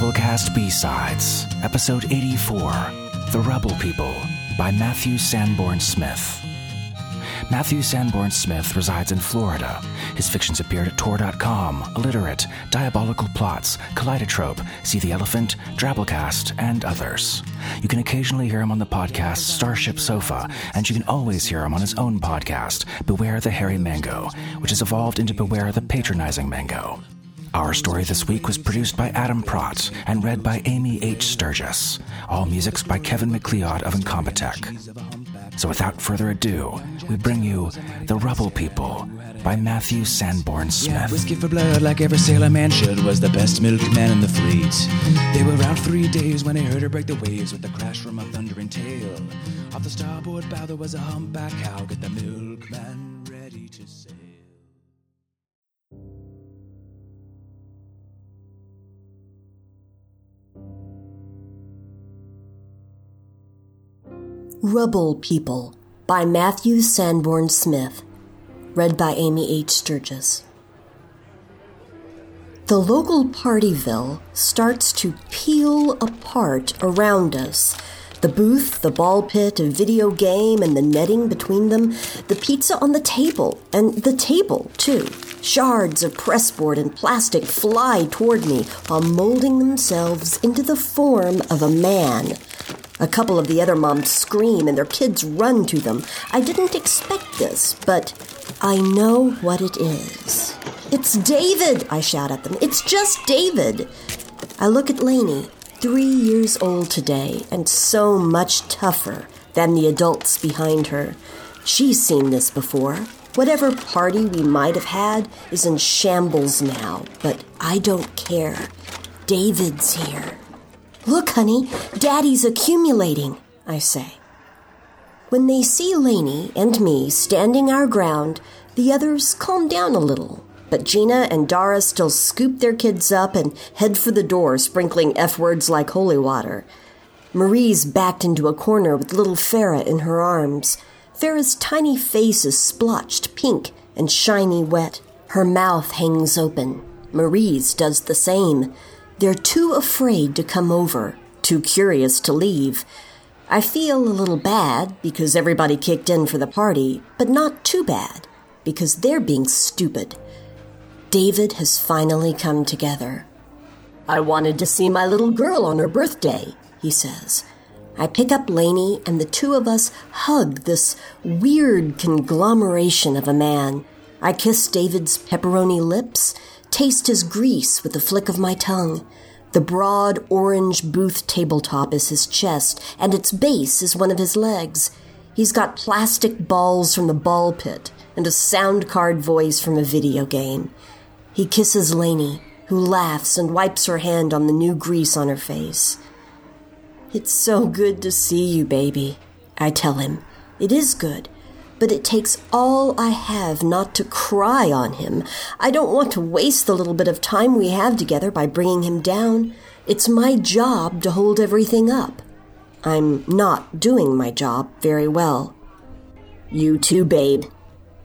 Drabblecast B-Sides, Episode 84, The Rubble People, by Matthew Sanborn Smith. Matthew Sanborn Smith resides in Florida. His fictions appeared at Tor.com, Illiterate, Diabolical Plots, Kaleidotrope, See the Elephant, Drabblecast, and others. You can occasionally hear him on the podcast Starship Sofa, and you can always hear him on his own podcast, Beware the Hairy Mango, which has evolved into Beware the Patronizing Mango. Our story this week was produced by Adam Pratt and read by Amy H. Sturgis. All music's by Kevin MacLeod of Incompetech. So without further ado, we bring you The Rubble People by Matthew Sanborn Smith. Yeah, whiskey for blood, like every sailor man should, was the best milkman in the fleet. They were out three days when they heard her break the waves with the crash from a thundering tail. Off the starboard bow, there was a humpback cow. Get the milkman Rubble People by Matthew Sanborn Smith. Read by Amy H. Sturgis. The local partyville starts to peel apart around us. The booth, the ball pit, a video game, and the netting between them, the pizza on the table, and the table, too. Shards of pressboard and plastic fly toward me while molding themselves into the form of a man. A couple of the other moms scream and their kids run to them. I didn't expect this, but I know what it is. It's David, I shout at them. It's just David. I look at Lainey, three years old today, and so much tougher than the adults behind her. She's seen this before. Whatever party we might have had is in shambles now, but I don't care. David's here. Look, honey, Daddy's accumulating, I say. When they see Lainey and me standing our ground, the others calm down a little. But Gina and Dara still scoop their kids up and head for the door, sprinkling F words like holy water. Marie's backed into a corner with little Farah in her arms. Farah's tiny face is splotched pink and shiny wet. Her mouth hangs open. Marie's does the same. They're too afraid to come over, too curious to leave. I feel a little bad because everybody kicked in for the party, but not too bad because they're being stupid. David has finally come together. I wanted to see my little girl on her birthday, he says. I pick up Lainey, and the two of us hug this weird conglomeration of a man. I kiss David's pepperoni lips, taste his grease with the flick of my tongue. The broad orange booth tabletop is his chest, and its base is one of his legs. He's got plastic balls from the ball pit and a sound card voice from a video game. He kisses Lainey, who laughs and wipes her hand on the new grease on her face. It's so good to see you, baby, I tell him. It is good, but it takes all I have not to cry on him. I don't want to waste the little bit of time we have together by bringing him down. It's my job to hold everything up. I'm not doing my job very well. You too, babe,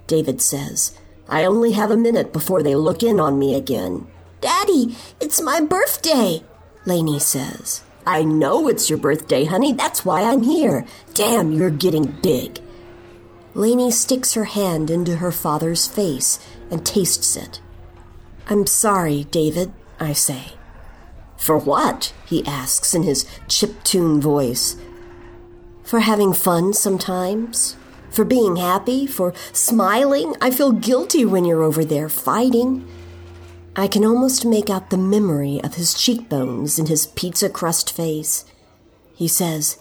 David says. I only have a minute before they look in on me again. Daddy, it's my birthday, Lainey says. I know it's your birthday, honey. That's why I'm here. Damn, you're getting big. Lainey sticks her hand into her father's face and tastes it. I'm sorry, David, I say. For what? he asks in his chip-tune voice. For having fun sometimes? For being happy? For smiling? I feel guilty when you're over there fighting. I can almost make out the memory of his cheekbones and his pizza crust face. He says,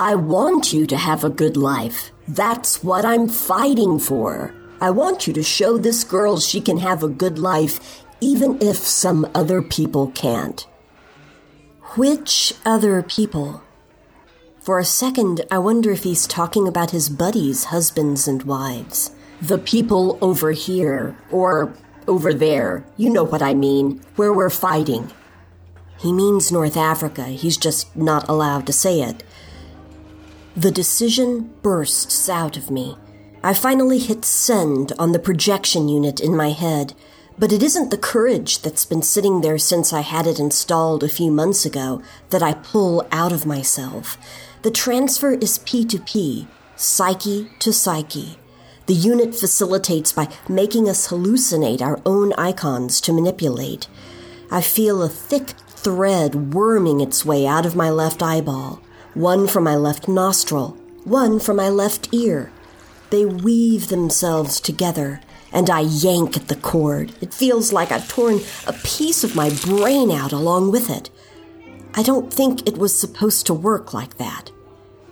I want you to have a good life. That's what I'm fighting for. I want you to show this girl she can have a good life, even if some other people can't. Which other people? For a second, I wonder if he's talking about his buddies, husbands, and wives. The people over here, or over there. You know what I mean, where we're fighting. He means North Africa, he's just not allowed to say it. The decision bursts out of me. I finally hit send on the projection unit in my head. But it isn't the courage that's been sitting there since I had it installed a few months ago that I pull out of myself. The transfer is P2P, psyche to psyche. The unit facilitates by making us hallucinate our own icons to manipulate. I feel a thick thread worming its way out of my left eyeball, one from my left nostril, one from my left ear. They weave themselves together, and I yank at the cord. It feels like I've torn a piece of my brain out along with it. I don't think it was supposed to work like that.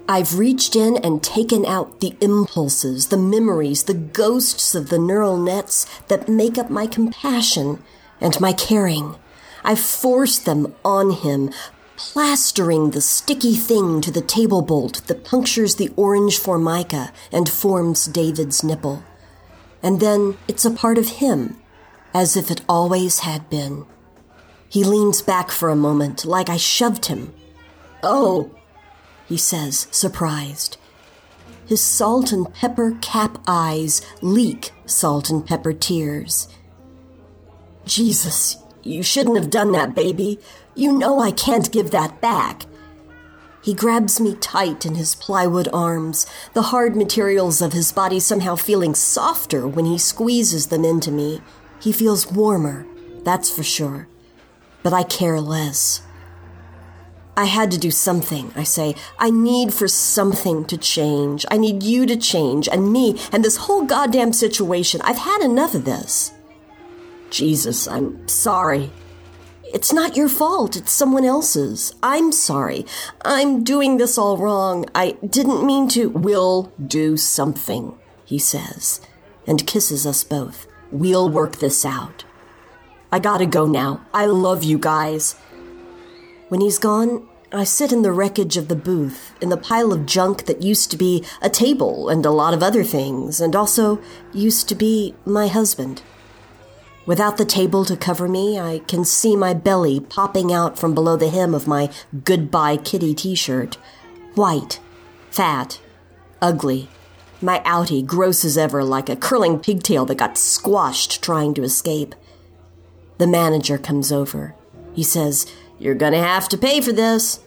I've reached in and taken out the impulses, the memories, the ghosts of the neural nets that make up my compassion and my caring. I've forced them on him, plastering the sticky thing to the table bolt that punctures the orange formica and forms David's nipple. And then it's a part of him, as if it always had been. He leans back for a moment, like I shoved him. Oh, he says, surprised. His salt and pepper cap eyes leak salt and pepper tears. Jesus, you shouldn't have done that, baby. You know I can't give that back. He grabs me tight in his plywood arms, the hard materials of his body somehow feeling softer when he squeezes them into me. He feels warmer, that's for sure. But I care less. I had to do something, I say. I need for something to change. I need you to change, and me, and this whole goddamn situation. I've had enough of this. Jesus, I'm sorry. It's not your fault, it's someone else's. I'm sorry. I'm doing this all wrong. I didn't mean to. We'll do something, he says, and kisses us both. We'll work this out. I gotta go now. I love you guys. When he's gone, I sit in the wreckage of the booth, in the pile of junk that used to be a table and a lot of other things, and also used to be my husband. Without the table to cover me, I can see my belly popping out from below the hem of my Goodbye Kitty t shirt. White, fat, ugly. My outie gross as ever, like a curling pigtail that got squashed trying to escape. The manager comes over. He says, you're gonna have to pay for this.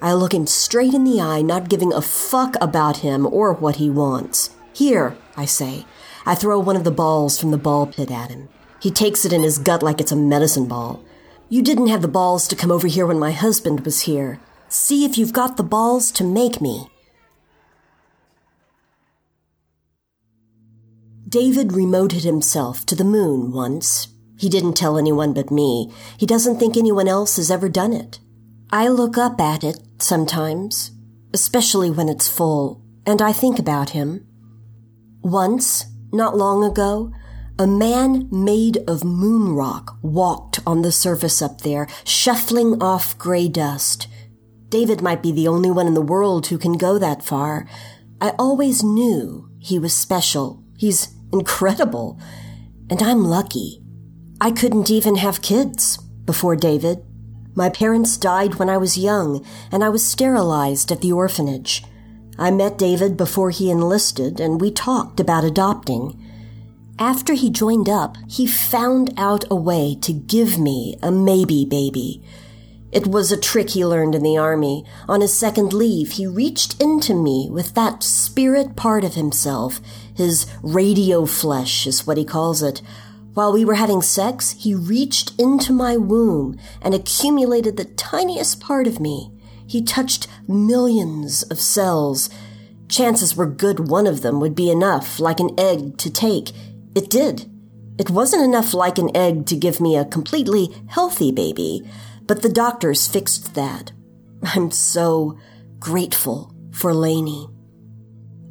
I look him straight in the eye, not giving a fuck about him or what he wants. Here, I say. I throw one of the balls from the ball pit at him. He takes it in his gut like it's a medicine ball. You didn't have the balls to come over here when my husband was here. See if you've got the balls to make me. David remoted himself to the moon once, he didn't tell anyone but me. He doesn't think anyone else has ever done it. I look up at it sometimes, especially when it's full, and I think about him. Once, not long ago, a man made of moon rock walked on the surface up there, shuffling off gray dust. David might be the only one in the world who can go that far. I always knew he was special. He's incredible. And I'm lucky. I couldn't even have kids before David. My parents died when I was young, and I was sterilized at the orphanage. I met David before he enlisted, and we talked about adopting. After he joined up, he found out a way to give me a maybe baby. It was a trick he learned in the army. On his second leave, he reached into me with that spirit part of himself. His radio flesh is what he calls it. While we were having sex, he reached into my womb and accumulated the tiniest part of me. He touched millions of cells. Chances were good one of them would be enough, like an egg, to take. It did. It wasn't enough like an egg to give me a completely healthy baby, but the doctors fixed that. I'm so grateful for Laney.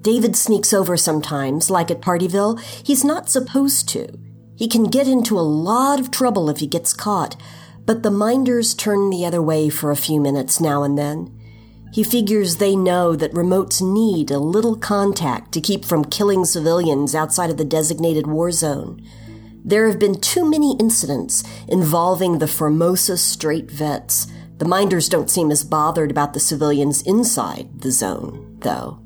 David sneaks over sometimes, like at Partyville. He's not supposed to. He can get into a lot of trouble if he gets caught, but the minders turn the other way for a few minutes now and then. He figures they know that remotes need a little contact to keep from killing civilians outside of the designated war zone. There have been too many incidents involving the Formosa Strait vets. The minders don't seem as bothered about the civilians inside the zone, though.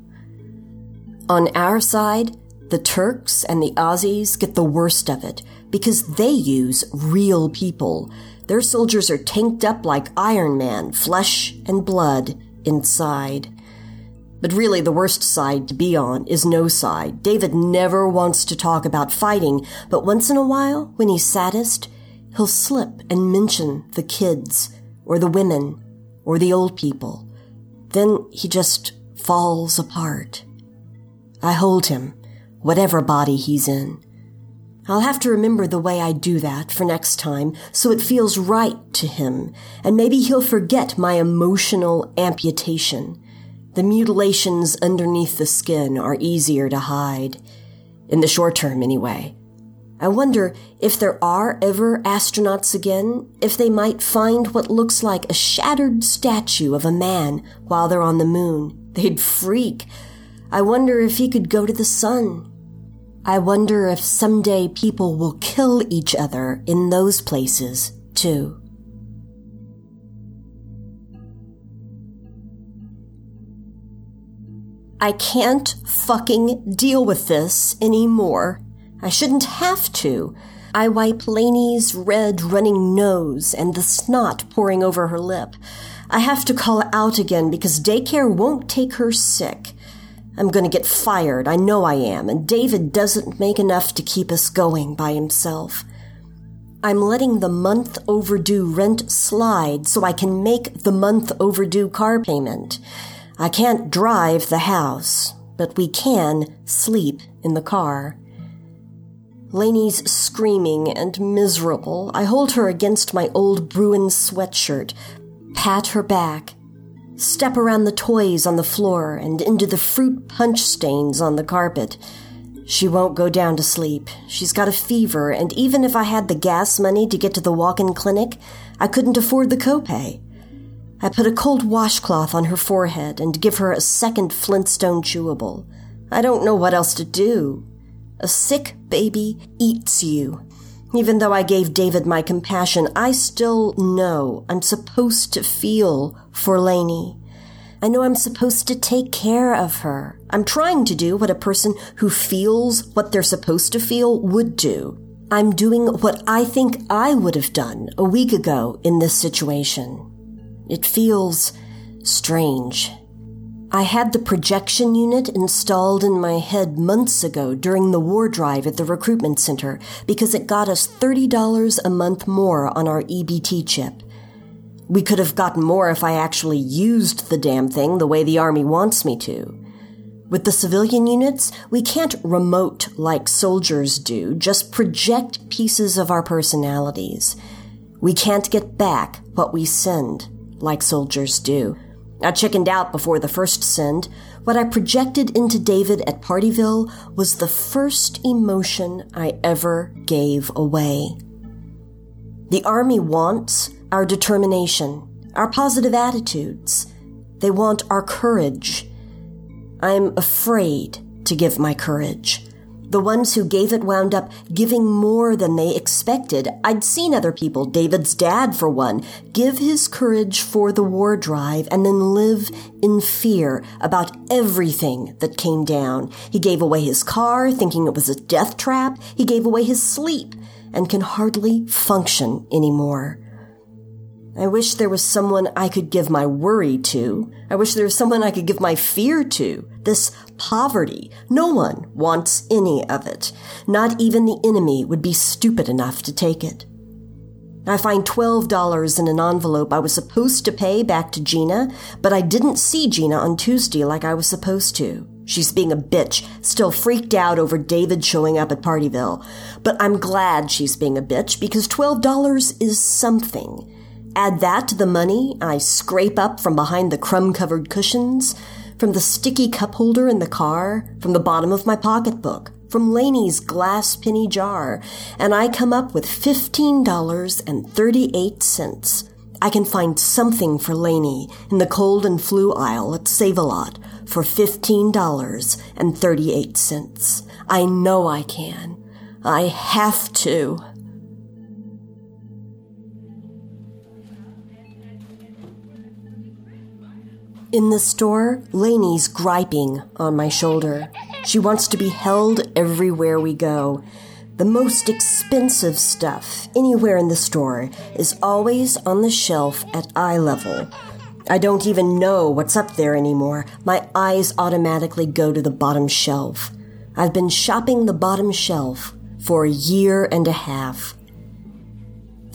On our side, the Turks and the Aussies get the worst of it. because they use real people. Their soldiers are tanked up like Iron Man, flesh and blood inside. But really, the worst side to be on is no side. David never wants to talk about fighting, but once in a while, when he's saddest, he'll slip and mention the kids, or the women, or the old people. Then he just falls apart. I hold him, whatever body he's in. I'll have to remember the way I do that for next time so it feels right to him, and maybe he'll forget my emotional amputation. The mutilations underneath the skin are easier to hide. In the short term, anyway. I wonder if there are ever astronauts again, if they might find what looks like a shattered statue of a man while they're on the moon. They'd freak. I wonder if he could go to the sun. I wonder if someday people will kill each other in those places, too. I can't fucking deal with this anymore. I shouldn't have to. I wipe Lainey's red running nose and the snot pouring over her lip. I have to call out again because daycare won't take her sick. I'm going to get fired. I know I am. And David doesn't make enough to keep us going by himself. I'm letting the month overdue rent slide so I can make the month overdue car payment. I can't drive the house, but we can sleep in the car. Lainey's screaming and miserable. I hold her against my old Bruin sweatshirt, pat her back, step around the toys on the floor and into the fruit punch stains on the carpet. She won't go down to sleep. She's got a fever, and even if I had the gas money to get to the walk in clinic, I couldn't afford the copay. I put a cold washcloth on her forehead and give her a second Flintstone chewable. I don't know what else to do. A sick baby eats you. Even though I gave David my compassion, I still know I'm supposed to feel for Lainey. I know I'm supposed to take care of her. I'm trying to do what a person who feels what they're supposed to feel would do. I'm doing what I think I would have done a week ago in this situation. It feels strange. I had the projection unit installed in my head months ago during the war drive at the recruitment center because it got us $30 a month more on our EBT chip. We could have gotten more if I actually used the damn thing the way the Army wants me to. With the civilian units, we can't remote like soldiers do, just project pieces of our personalities. We can't get back what we send like soldiers do. I chickened out before the first send. What I projected into David at Partyville was the first emotion I ever gave away. The Army wants our determination, our positive attitudes. They want our courage. I'm afraid to give my courage. The ones who gave it wound up giving more than they expected. I'd seen other people, David's dad for one, give his courage for the war drive and then live in fear about everything that came down. He gave away his car, thinking it was a death trap. He gave away his sleep and can hardly function anymore. I wish there was someone I could give my worry to. I wish there was someone I could give my fear to. This poverty. No one wants any of it. Not even the enemy would be stupid enough to take it. I find $12 in an envelope I was supposed to pay back to Gina, but I didn't see Gina on Tuesday like I was supposed to. She's being a bitch, still freaked out over David showing up at Partyville. But I'm glad she's being a bitch because $12 is something. Add that to the money I scrape up from behind the crumb covered cushions, from the sticky cup holder in the car, from the bottom of my pocketbook, from Laney's glass penny jar, and I come up with $15.38. I can find something for Laney in the cold and flu aisle at Save-A-Lot for $15.38. I know I can. I have to. In the store, Lainey's griping on my shoulder. She wants to be held everywhere we go. The most expensive stuff anywhere in the store is always on the shelf at eye level. I don't even know what's up there anymore. My eyes automatically go to the bottom shelf. I've been shopping the bottom shelf for a year and a half.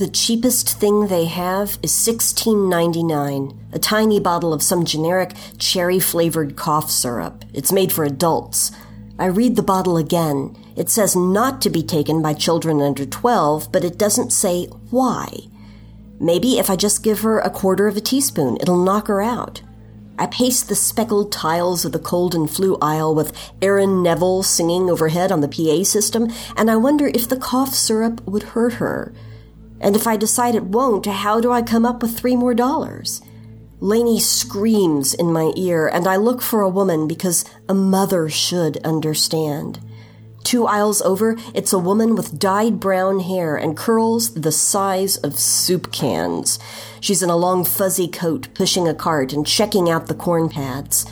The cheapest thing they have is $16.99, a tiny bottle of some generic cherry flavored cough syrup. It's made for adults. I read the bottle again. It says not to be taken by children under 12, but it doesn't say why. Maybe if I just give her a quarter of a teaspoon, it'll knock her out. I pace the speckled tiles of the cold and flu aisle with Aaron Neville singing overhead on the PA system, and I wonder if the cough syrup would hurt her. And if I decide it won't, how do I come up with three more dollars? Lainey screams in my ear, and I look for a woman because a mother should understand. Two aisles over, it's a woman with dyed brown hair and curls the size of soup cans. She's in a long fuzzy coat, pushing a cart and checking out the corn pads.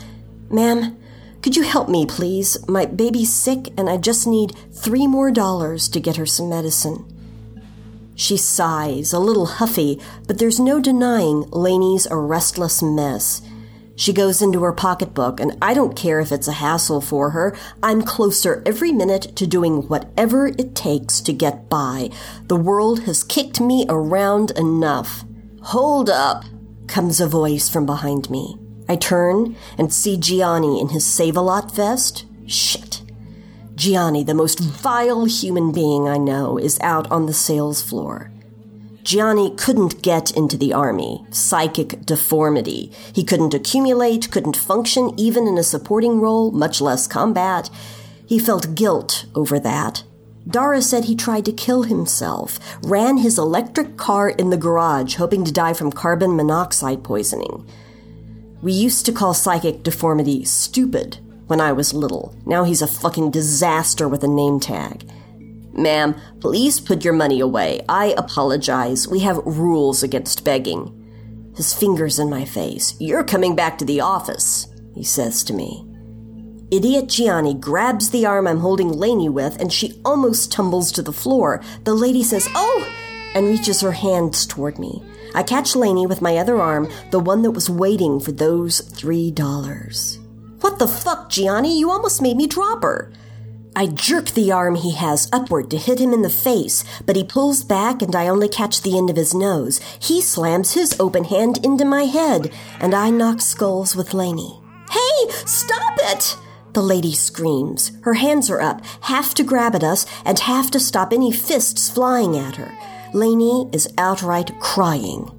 Ma'am, could you help me, please? My baby's sick and I just need three more dollars to get her some medicine. She sighs, a little huffy, but there's no denying Laney's a restless mess. She goes into her pocketbook, and I don't care if it's a hassle for her. I'm closer every minute to doing whatever it takes to get by. The world has kicked me around enough. Hold up, comes a voice from behind me. I turn and see Gianni in his Save a Lot vest. Shit. Gianni, the most vile human being I know, is out on the sales floor. Gianni couldn't get into the army. Psychic deformity. He couldn't accumulate, couldn't function even in a supporting role, much less combat. He felt guilt over that. Dara said he tried to kill himself, ran his electric car in the garage, hoping to die from carbon monoxide poisoning. We used to call psychic deformity stupid when I was little. Now he's a fucking disaster with a name tag. Ma'am, please put your money away. I apologize. We have rules against begging. His fingers in my face. You're coming back to the office, he says to me. Idiot Gianni grabs the arm I'm holding Laney with, and she almost tumbles to the floor. The lady says, Oh! and reaches her hands toward me. I catch Laney with my other arm, the one that was waiting for those three dollars. What the fuck, Gianni? You almost made me drop her. I jerk the arm he has upward to hit him in the face, but he pulls back and I only catch the end of his nose. He slams his open hand into my head, and I knock skulls with Laney. Hey, stop it! The lady screams. Her hands are up, half to grab at us and half to stop any fists flying at her. Laney is outright crying.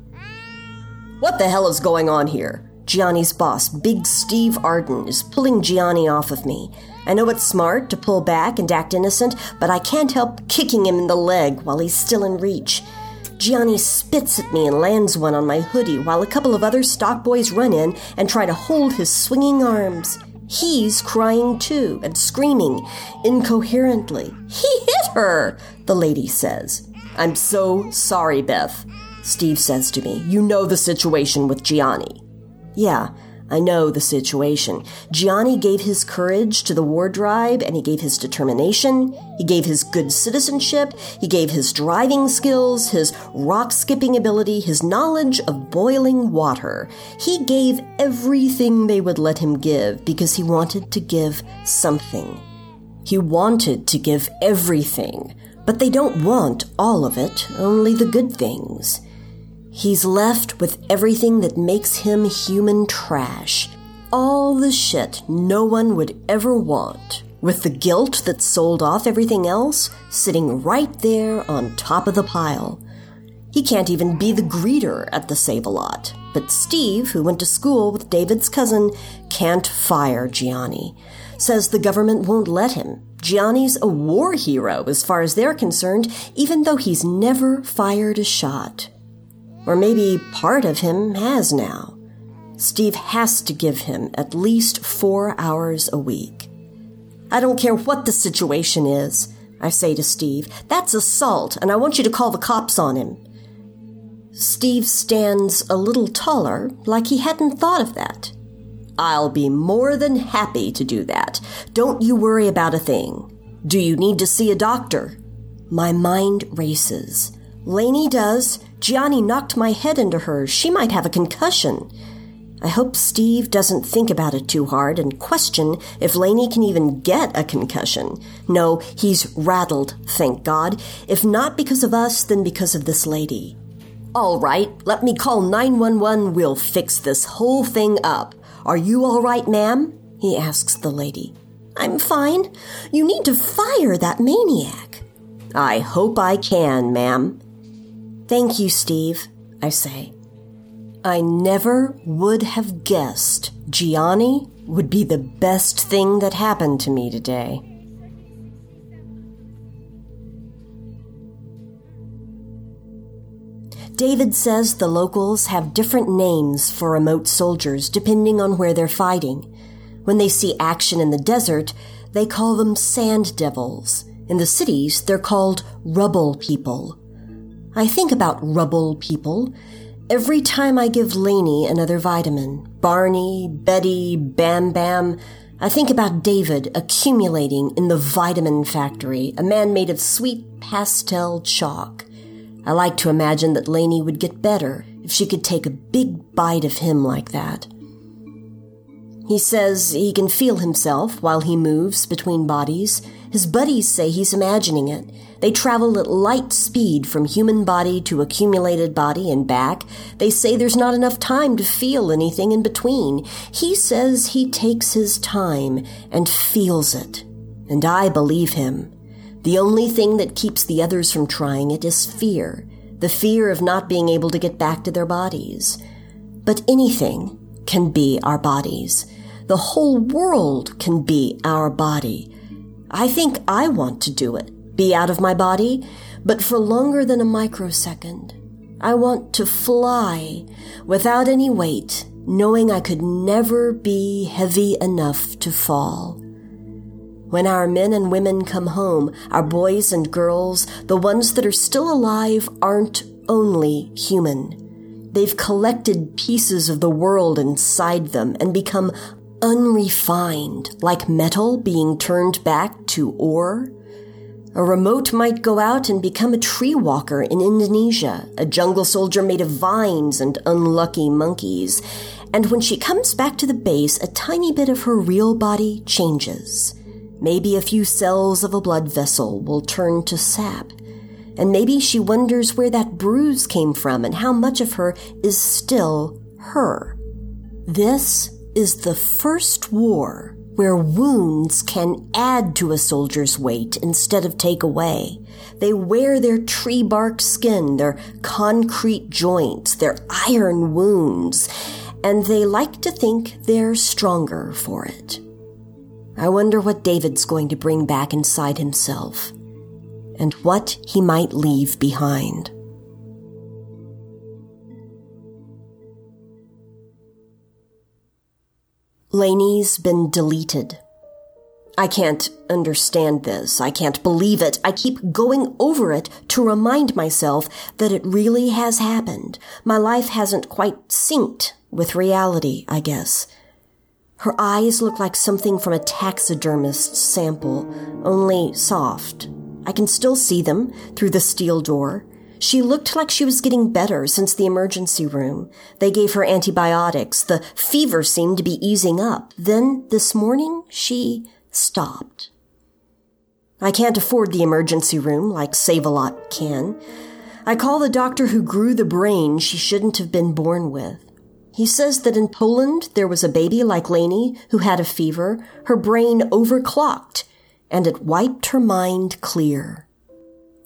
What the hell is going on here? Gianni's boss, Big Steve Arden, is pulling Gianni off of me. I know it's smart to pull back and act innocent, but I can't help kicking him in the leg while he's still in reach. Gianni spits at me and lands one on my hoodie while a couple of other stock boys run in and try to hold his swinging arms. He's crying too and screaming incoherently. He hit her, the lady says. I'm so sorry, Beth, Steve says to me. You know the situation with Gianni. Yeah, I know the situation. Gianni gave his courage to the war drive and he gave his determination. He gave his good citizenship. He gave his driving skills, his rock skipping ability, his knowledge of boiling water. He gave everything they would let him give because he wanted to give something. He wanted to give everything, but they don't want all of it, only the good things. He's left with everything that makes him human trash. All the shit no one would ever want. With the guilt that sold off everything else sitting right there on top of the pile. He can't even be the greeter at the Save a Lot. But Steve, who went to school with David's cousin, can't fire Gianni. Says the government won't let him. Gianni's a war hero as far as they're concerned, even though he's never fired a shot. Or maybe part of him has now. Steve has to give him at least four hours a week. I don't care what the situation is, I say to Steve. That's assault, and I want you to call the cops on him. Steve stands a little taller, like he hadn't thought of that. I'll be more than happy to do that. Don't you worry about a thing. Do you need to see a doctor? My mind races. Laney does. Gianni knocked my head into hers. She might have a concussion. I hope Steve doesn't think about it too hard and question if Laney can even get a concussion. No, he's rattled, thank God. If not because of us, then because of this lady. All right, let me call 911. We'll fix this whole thing up. Are you all right, ma'am? He asks the lady. I'm fine. You need to fire that maniac. I hope I can, ma'am. Thank you, Steve, I say. I never would have guessed Gianni would be the best thing that happened to me today. David says the locals have different names for remote soldiers depending on where they're fighting. When they see action in the desert, they call them sand devils. In the cities, they're called rubble people. I think about rubble people Every time I give Lainey another vitamin, Barney, Betty, Bam Bam, I think about David accumulating in the vitamin factory, a man made of sweet pastel chalk. I like to imagine that Lainey would get better if she could take a big bite of him like that. He says he can feel himself while he moves between bodies. His buddies say he's imagining it. They travel at light speed from human body to accumulated body and back. They say there's not enough time to feel anything in between. He says he takes his time and feels it. And I believe him. The only thing that keeps the others from trying it is fear. The fear of not being able to get back to their bodies. But anything can be our bodies. The whole world can be our body. I think I want to do it be out of my body, but for longer than a microsecond. I want to fly without any weight, knowing I could never be heavy enough to fall. When our men and women come home, our boys and girls, the ones that are still alive aren't only human. They've collected pieces of the world inside them and become unrefined, like metal being turned back to ore. A remote might go out and become a tree walker in Indonesia, a jungle soldier made of vines and unlucky monkeys. And when she comes back to the base, a tiny bit of her real body changes. Maybe a few cells of a blood vessel will turn to sap. And maybe she wonders where that bruise came from and how much of her is still her. This is the first war where wounds can add to a soldier's weight instead of take away. They wear their tree bark skin, their concrete joints, their iron wounds, and they like to think they're stronger for it. I wonder what David's going to bring back inside himself and what he might leave behind. Lainey's been deleted. I can't understand this. I can't believe it. I keep going over it to remind myself that it really has happened. My life hasn't quite synced with reality, I guess. Her eyes look like something from a taxidermist's sample, only soft. I can still see them through the steel door. She looked like she was getting better since the emergency room. They gave her antibiotics. The fever seemed to be easing up. Then this morning, she stopped. I can't afford the emergency room like Save-A-Lot can. I call the doctor who grew the brain she shouldn't have been born with. He says that in Poland there was a baby like Lainey who had a fever. Her brain overclocked and it wiped her mind clear.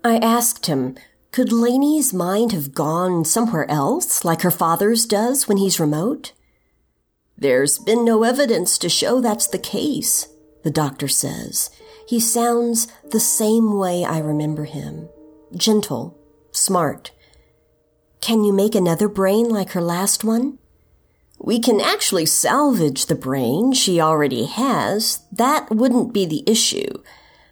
I asked him, could Lainey's mind have gone somewhere else, like her father's does when he's remote? There's been no evidence to show that's the case, the doctor says. He sounds the same way I remember him. Gentle, smart. Can you make another brain like her last one? We can actually salvage the brain she already has. That wouldn't be the issue.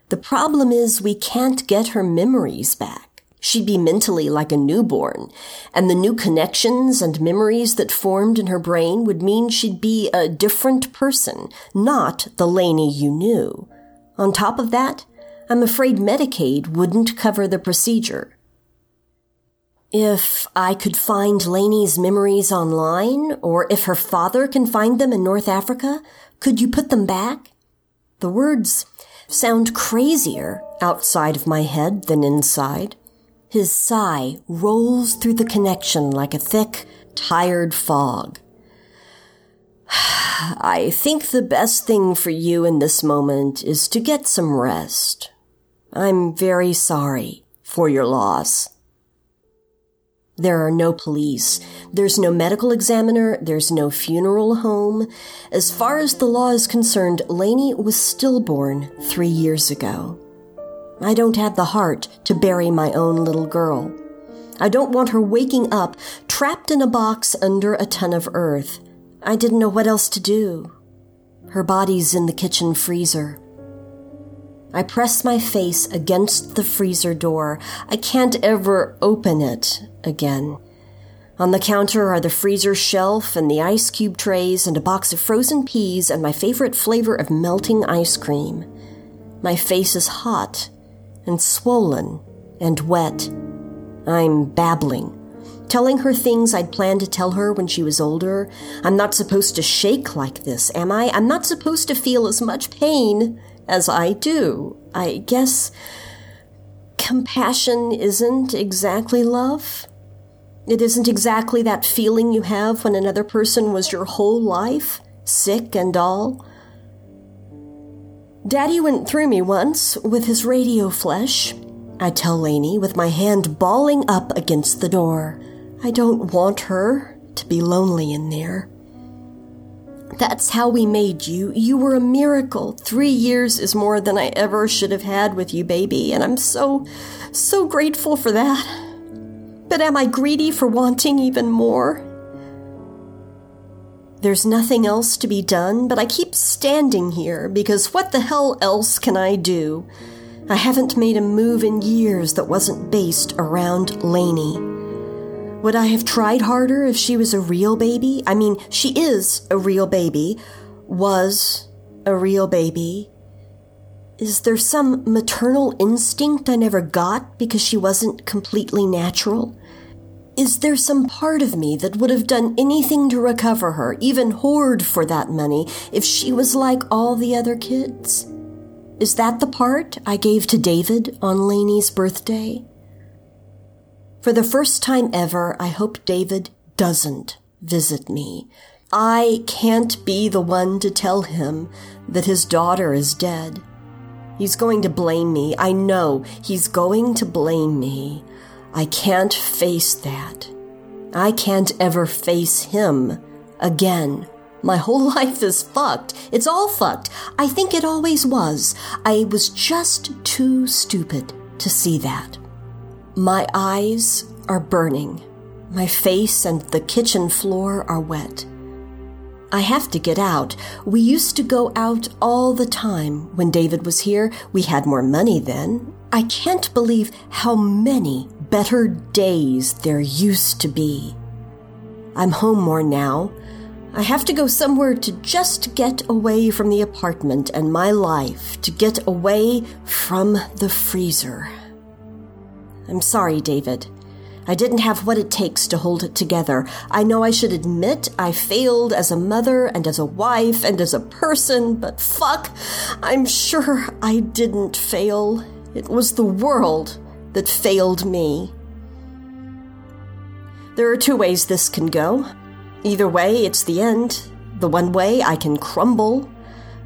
The problem is we can't get her memories back. She'd be mentally like a newborn, and the new connections and memories that formed in her brain would mean she'd be a different person, not the Lainey you knew. On top of that, I'm afraid Medicaid wouldn't cover the procedure. If I could find Laney's memories online, or if her father can find them in North Africa, could you put them back? The words sound crazier outside of my head than inside. His sigh rolls through the connection like a thick, tired fog. I think the best thing for you in this moment is to get some rest. I'm very sorry for your loss. There are no police. There's no medical examiner. There's no funeral home. As far as the law is concerned, Lainey was stillborn three years ago. I don't have the heart to bury my own little girl. I don't want her waking up trapped in a box under a ton of earth. I didn't know what else to do. Her body's in the kitchen freezer. I press my face against the freezer door. I can't ever open it again. On the counter are the freezer shelf and the ice cube trays and a box of frozen peas and my favorite flavor of melting ice cream. My face is hot and swollen and wet. I'm babbling, telling her things I'd planned to tell her when she was older. I'm not supposed to shake like this, am I? I'm not supposed to feel as much pain as I do. I guess compassion isn't exactly love. It isn't exactly that feeling you have when another person was your whole life, sick and all. Daddy went through me once with his radio flesh. I tell Lainey with my hand balling up against the door. I don't want her to be lonely in there. That's how we made you. You were a miracle. Three years is more than I ever should have had with you, baby, and I'm so, so grateful for that. But am I greedy for wanting even more? There's nothing else to be done, but I keep standing here because what the hell else can I do? I haven't made a move in years that wasn't based around Lainey. Would I have tried harder if she was a real baby? I mean, she is a real baby, was a real baby. Is there some maternal instinct I never got because she wasn't completely natural? Is there some part of me that would have done anything to recover her, even hoard for that money, if she was like all the other kids? Is that the part I gave to David on Laney's birthday? For the first time ever, I hope David doesn't visit me. I can't be the one to tell him that his daughter is dead. He's going to blame me. I know he's going to blame me. I can't face that. I can't ever face him again. My whole life is fucked. It's all fucked. I think it always was. I was just too stupid to see that. My eyes are burning. My face and the kitchen floor are wet. I have to get out. We used to go out all the time when David was here. We had more money then. I can't believe how many better days there used to be. I'm home more now. I have to go somewhere to just get away from the apartment and my life, to get away from the freezer. I'm sorry, David. I didn't have what it takes to hold it together. I know I should admit I failed as a mother and as a wife and as a person, but fuck, I'm sure I didn't fail. It was the world that failed me. There are two ways this can go. Either way, it's the end. The one way, I can crumble.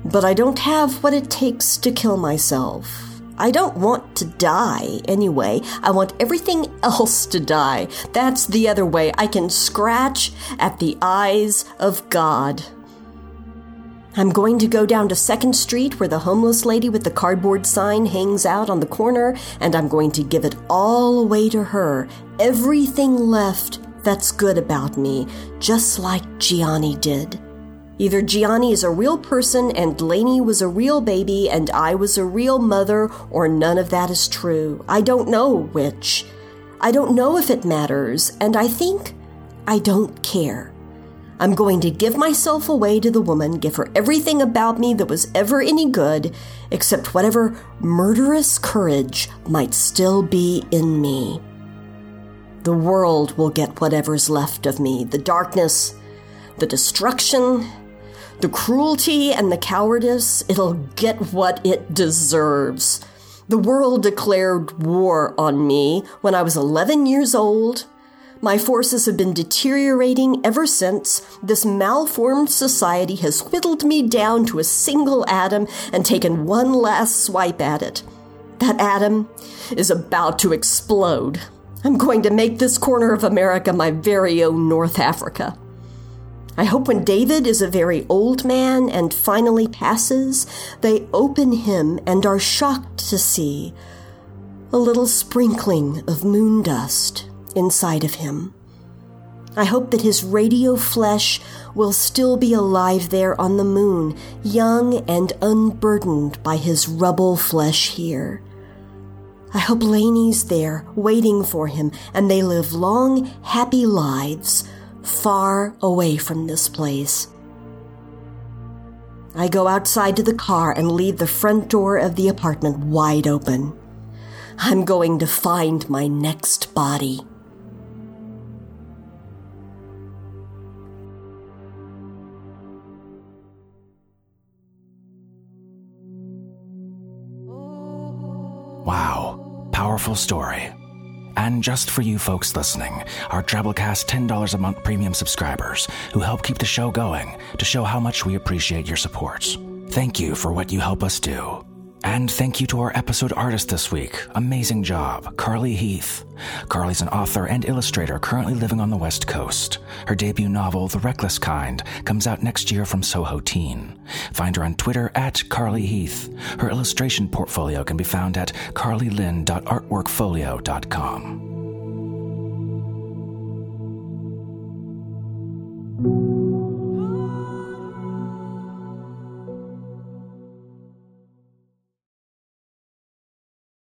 But I don't have what it takes to kill myself. I don't want to die anyway. I want everything else to die. That's the other way. I can scratch at the eyes of God. I'm going to go down to 2nd Street where the homeless lady with the cardboard sign hangs out on the corner, and I'm going to give it all away to her. Everything left that's good about me, just like Gianni did. Either Gianni is a real person and Lainey was a real baby and I was a real mother, or none of that is true. I don't know which. I don't know if it matters, and I think I don't care. I'm going to give myself away to the woman, give her everything about me that was ever any good, except whatever murderous courage might still be in me. The world will get whatever's left of me the darkness, the destruction, the cruelty, and the cowardice. It'll get what it deserves. The world declared war on me when I was 11 years old my forces have been deteriorating ever since. This malformed society has whittled me down to a single atom and taken one last swipe at it. That atom is about to explode. I'm going to make this corner of America my very own North Africa. I hope when David is a very old man and finally passes, they open him and are shocked to see a little sprinkling of moon dust inside of him. I hope that his radio flesh will still be alive there on the moon, young and unburdened by his rubble flesh here. I hope Laney's there, waiting for him, and they live long, happy lives far away from this place. I go outside to the car and leave the front door of the apartment wide open. I'm going to find my next body. Wow, powerful story. And just for you folks listening, our Drabblecast $10 a month premium subscribers who help keep the show going to show how much we appreciate your support. Thank you for what you help us do. And thank you to our episode artist this week. Amazing job, Carly Heath. Carly's an author and illustrator currently living on the West Coast. Her debut novel, The Reckless Kind, comes out next year from Soho Teen. Find her on Twitter at Carly Heath. Her illustration portfolio can be found at carlylyn.artworkfolio.com.